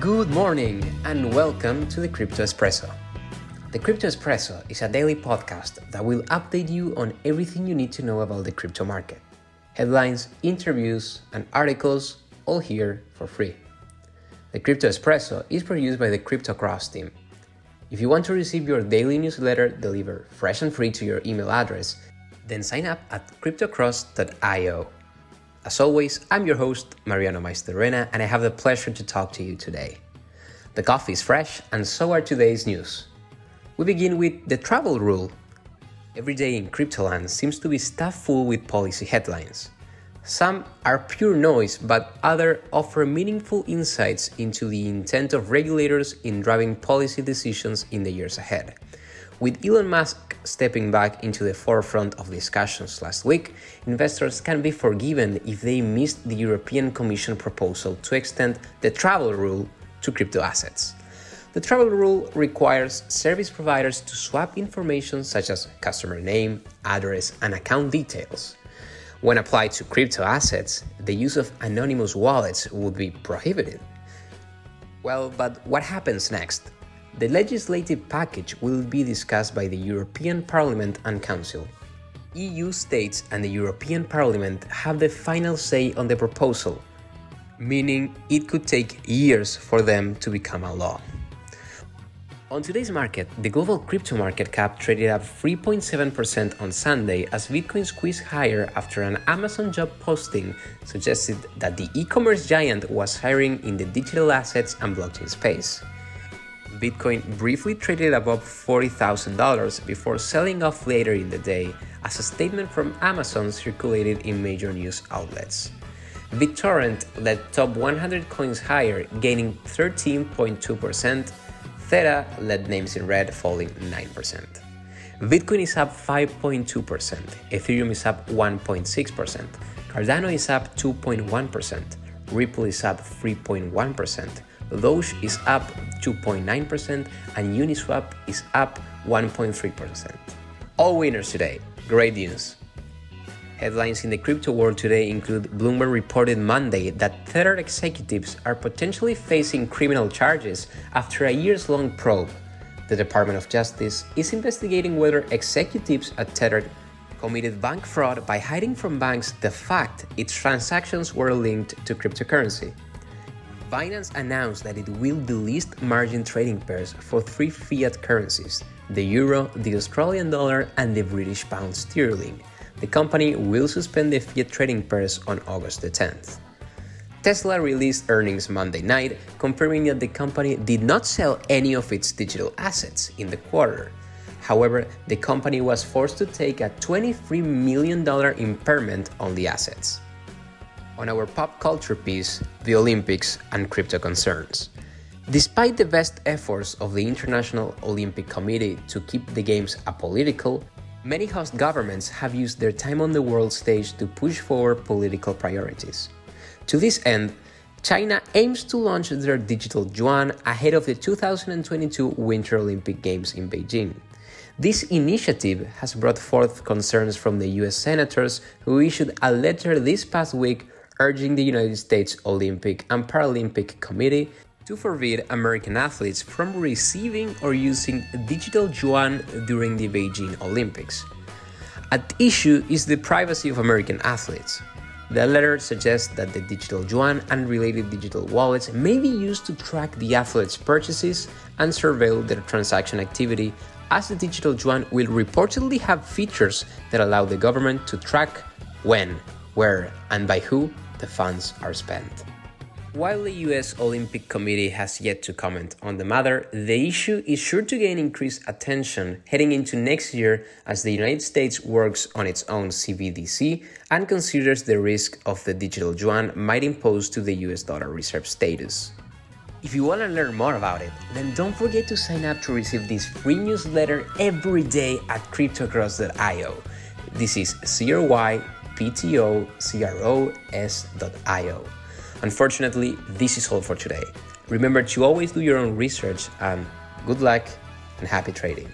Good morning and welcome to the Crypto Espresso. The Crypto Espresso is a daily podcast that will update you on everything you need to know about the crypto market. Headlines, interviews, and articles all here for free. The Crypto Espresso is produced by the Crypto Cross team. If you want to receive your daily newsletter delivered fresh and free to your email address, then sign up at cryptocros.io. As always, I'm your host, Mariano Maistorena, and I have the pleasure to talk to you today. The coffee is fresh, and so are today's news. We begin with the travel rule. Every day in Cryptoland seems to be stuffed full with policy headlines. Some are pure noise, but others offer meaningful insights into the intent of regulators in driving policy decisions in the years ahead. With Elon Musk stepping back into the forefront of discussions last week, investors can be forgiven if they missed the European Commission proposal to extend the travel rule to crypto assets. The travel rule requires service providers to swap information such as customer name, address, and account details. When applied to crypto assets, the use of anonymous wallets would be prohibited. Well, but what happens next? The legislative package will be discussed by the European Parliament and Council. EU states and the European Parliament have the final say on the proposal, meaning it could take years for them to become a law. On today's market, the global crypto market cap traded up 3.7% on Sunday as Bitcoin squeezed higher after an Amazon job posting suggested that the e commerce giant was hiring in the digital assets and blockchain space. Bitcoin briefly traded above $40,000 before selling off later in the day as a statement from Amazon circulated in major news outlets. BitTorrent led top 100 coins higher, gaining 13.2%. Theta led names in red, falling 9%. Bitcoin is up 5.2%, Ethereum is up 1.6%, Cardano is up 2.1%, Ripple is up 3.1%, Doge is up 2.9%, and Uniswap is up 1.3%. All winners today. Great news. Headlines in the crypto world today include Bloomberg reported Monday that Tether executives are potentially facing criminal charges after a years long probe. The Department of Justice is investigating whether executives at Tether committed bank fraud by hiding from banks the fact its transactions were linked to cryptocurrency. Binance announced that it will delist margin trading pairs for three fiat currencies the euro, the Australian dollar, and the British pound sterling. The company will suspend the fiat trading pairs on August the 10th. Tesla released earnings Monday night, confirming that the company did not sell any of its digital assets in the quarter. However, the company was forced to take a $23 million impairment on the assets on our pop culture piece, the Olympics and crypto concerns. Despite the best efforts of the International Olympic Committee to keep the Games apolitical, many host governments have used their time on the world stage to push forward political priorities. To this end, China aims to launch their digital yuan ahead of the 2022 Winter Olympic Games in Beijing. This initiative has brought forth concerns from the US senators who issued a letter this past week urging the United States Olympic and Paralympic Committee to forbid American athletes from receiving or using digital yuan during the Beijing Olympics. At issue is the privacy of American athletes. The letter suggests that the digital yuan and related digital wallets may be used to track the athletes' purchases and surveil their transaction activity, as the digital yuan will reportedly have features that allow the government to track when, where, and by who the funds are spent. While the US Olympic Committee has yet to comment on the matter, the issue is sure to gain increased attention heading into next year as the United States works on its own CBDC and considers the risk of the digital yuan might impose to the US dollar reserve status. If you want to learn more about it, then don't forget to sign up to receive this free newsletter every day at cryptocros.io. This is CRY ptocros.io. Unfortunately, this is all for today. Remember to always do your own research and good luck and happy trading.